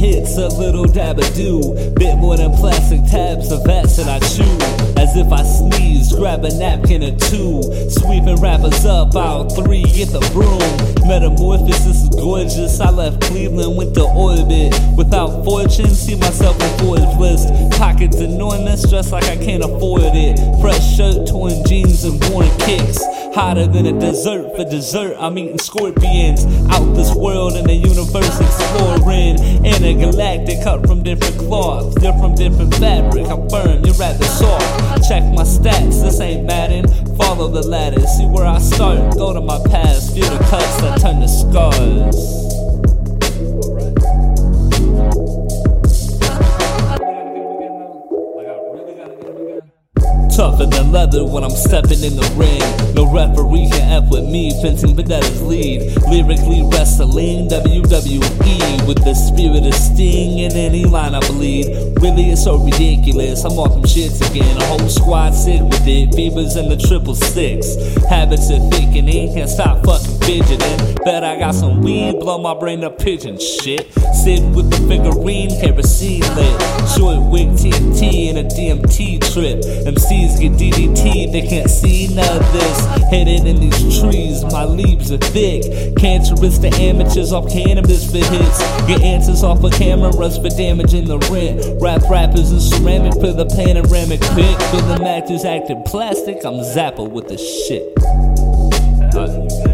hits, a little dab of dew. Bit more than plastic tabs of acid I chew. As if I sneeze, grab a napkin or two. Sweeping rappers up, out three, get the broom. Metamorphosis is gorgeous. I left Cleveland, went to orbit. Without fortune, see myself in Forbes list. Pockets enormous, dressed like I can't afford it. Fresh shirt, torn jeans, and worn kicks. Hotter than a dessert for dessert. I'm eating scorpions. Out this world in the universe exploring. Intergalactic, cut from different cloth. You're from different fabric. I'm firm, you're rather soft. Check my stats, this ain't Madden. Follow the ladder, see where I start. Go to my past, feel the cuts that turn to scars. Tougher than leather when I'm stepping in the ring. No referee can F with me, fencing Vedetta's lead. Lyrically wrestling WWE with the spirit of sting in any line I bleed. Really, it's so ridiculous. I'm off from shits again. A whole squad sick with it. Fevers in the triple six. Habits of thickening, can't stop fucking fidgeting. Bet I got some weed, blow my brain up pigeon shit. Sit with the figurine, kerosene lit. Short wig TNT and DMT trip. MCs get DDT, they can't see none of this. Headed in these trees, my leaves are thick. Cancerous to amateurs off cannabis for hits. Get answers off of cameras for damaging the rent. Rap rappers and ceramic for the panoramic pic. The matches acting plastic, I'm Zappa with the shit. Uh,